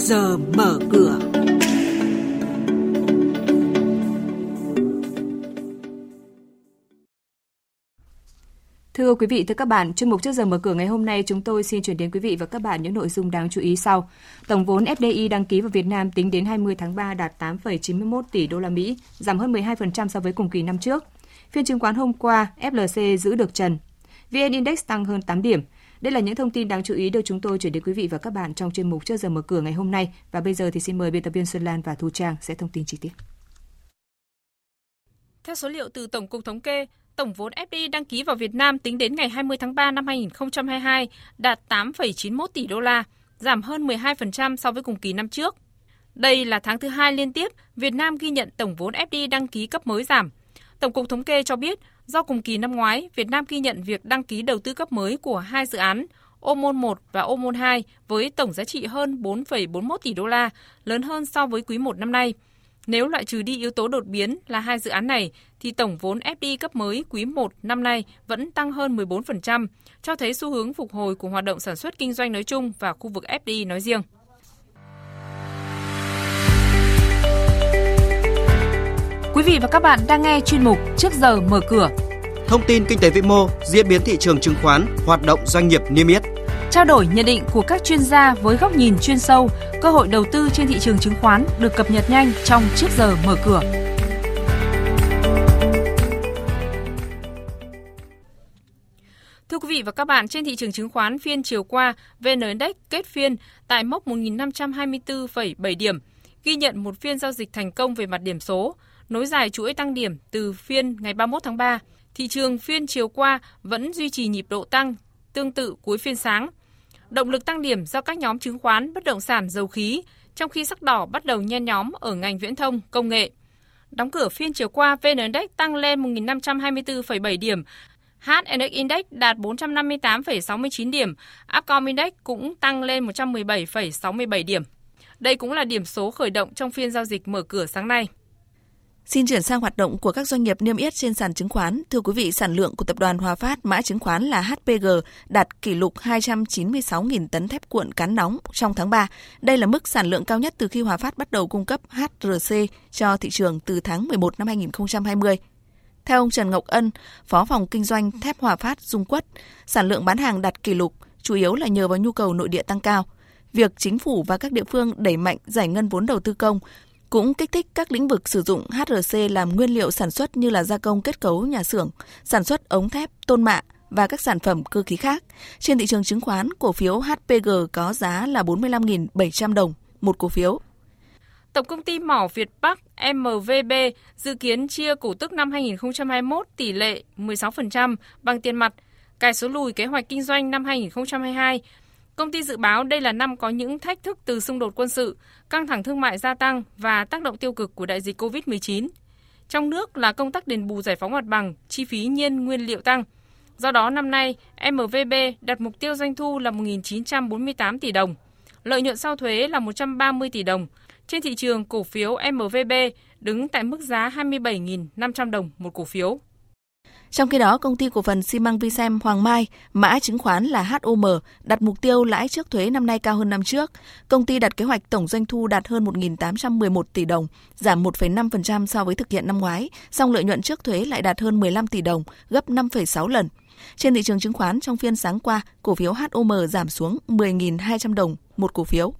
giờ mở cửa. Thưa quý vị, thưa các bạn, chuyên mục trước giờ mở cửa ngày hôm nay chúng tôi xin chuyển đến quý vị và các bạn những nội dung đáng chú ý sau. Tổng vốn FDI đăng ký vào Việt Nam tính đến 20 tháng 3 đạt 8,91 tỷ đô la Mỹ, giảm hơn 12% so với cùng kỳ năm trước. Phiên chứng khoán hôm qua, FLC giữ được trần. VN Index tăng hơn 8 điểm. Đây là những thông tin đáng chú ý được chúng tôi chuyển đến quý vị và các bạn trong chuyên mục trước giờ mở cửa ngày hôm nay. Và bây giờ thì xin mời biên tập viên Xuân Lan và Thu Trang sẽ thông tin chi tiết. Theo số liệu từ Tổng cục Thống kê, tổng vốn FDI đăng ký vào Việt Nam tính đến ngày 20 tháng 3 năm 2022 đạt 8,91 tỷ đô la, giảm hơn 12% so với cùng kỳ năm trước. Đây là tháng thứ hai liên tiếp Việt Nam ghi nhận tổng vốn FDI đăng ký cấp mới giảm. Tổng cục Thống kê cho biết, do cùng kỳ năm ngoái, Việt Nam ghi nhận việc đăng ký đầu tư cấp mới của hai dự án Ô môn 1 và Ô môn 2 với tổng giá trị hơn 4,41 tỷ đô la, lớn hơn so với quý 1 năm nay – nếu loại trừ đi yếu tố đột biến là hai dự án này, thì tổng vốn FDI cấp mới quý 1 năm nay vẫn tăng hơn 14%, cho thấy xu hướng phục hồi của hoạt động sản xuất kinh doanh nói chung và khu vực FDI nói riêng. Quý vị và các bạn đang nghe chuyên mục Trước giờ mở cửa. Thông tin kinh tế vĩ mô, diễn biến thị trường chứng khoán, hoạt động doanh nghiệp niêm yết trao đổi nhận định của các chuyên gia với góc nhìn chuyên sâu, cơ hội đầu tư trên thị trường chứng khoán được cập nhật nhanh trong trước giờ mở cửa. Thưa quý vị và các bạn, trên thị trường chứng khoán phiên chiều qua, VN Index kết phiên tại mốc 1.524,7 điểm, ghi nhận một phiên giao dịch thành công về mặt điểm số, nối dài chuỗi tăng điểm từ phiên ngày 31 tháng 3. Thị trường phiên chiều qua vẫn duy trì nhịp độ tăng tương tự cuối phiên sáng, Động lực tăng điểm do các nhóm chứng khoán, bất động sản, dầu khí, trong khi sắc đỏ bắt đầu nhen nhóm ở ngành viễn thông, công nghệ. Đóng cửa phiên chiều qua, VN Index tăng lên 1.524,7 điểm, HNX Index đạt 458,69 điểm, Upcom Index cũng tăng lên 117,67 điểm. Đây cũng là điểm số khởi động trong phiên giao dịch mở cửa sáng nay. Xin chuyển sang hoạt động của các doanh nghiệp niêm yết trên sàn chứng khoán. Thưa quý vị, sản lượng của tập đoàn Hòa Phát mã chứng khoán là HPG đạt kỷ lục 296.000 tấn thép cuộn cán nóng trong tháng 3. Đây là mức sản lượng cao nhất từ khi Hòa Phát bắt đầu cung cấp HRC cho thị trường từ tháng 11 năm 2020. Theo ông Trần Ngọc Ân, Phó phòng Kinh doanh thép Hòa Phát Dung Quất, sản lượng bán hàng đạt kỷ lục chủ yếu là nhờ vào nhu cầu nội địa tăng cao. Việc chính phủ và các địa phương đẩy mạnh giải ngân vốn đầu tư công cũng kích thích các lĩnh vực sử dụng HRC làm nguyên liệu sản xuất như là gia công kết cấu nhà xưởng, sản xuất ống thép, tôn mạ và các sản phẩm cơ khí khác. Trên thị trường chứng khoán, cổ phiếu HPG có giá là 45.700 đồng một cổ phiếu. Tổng công ty mỏ Việt Bắc MVB dự kiến chia cổ tức năm 2021 tỷ lệ 16% bằng tiền mặt, cải số lùi kế hoạch kinh doanh năm 2022 Công ty dự báo đây là năm có những thách thức từ xung đột quân sự, căng thẳng thương mại gia tăng và tác động tiêu cực của đại dịch COVID-19. Trong nước là công tác đền bù giải phóng mặt bằng, chi phí nhiên nguyên liệu tăng. Do đó năm nay, MVB đặt mục tiêu doanh thu là 1.948 tỷ đồng, lợi nhuận sau thuế là 130 tỷ đồng. Trên thị trường, cổ phiếu MVB đứng tại mức giá 27.500 đồng một cổ phiếu. Trong khi đó, công ty cổ phần xi măng Vicem Hoàng Mai, mã chứng khoán là HOM, đặt mục tiêu lãi trước thuế năm nay cao hơn năm trước. Công ty đặt kế hoạch tổng doanh thu đạt hơn 1.811 tỷ đồng, giảm 1,5% so với thực hiện năm ngoái, song lợi nhuận trước thuế lại đạt hơn 15 tỷ đồng, gấp 5,6 lần. Trên thị trường chứng khoán trong phiên sáng qua, cổ phiếu HOM giảm xuống 10.200 đồng một cổ phiếu.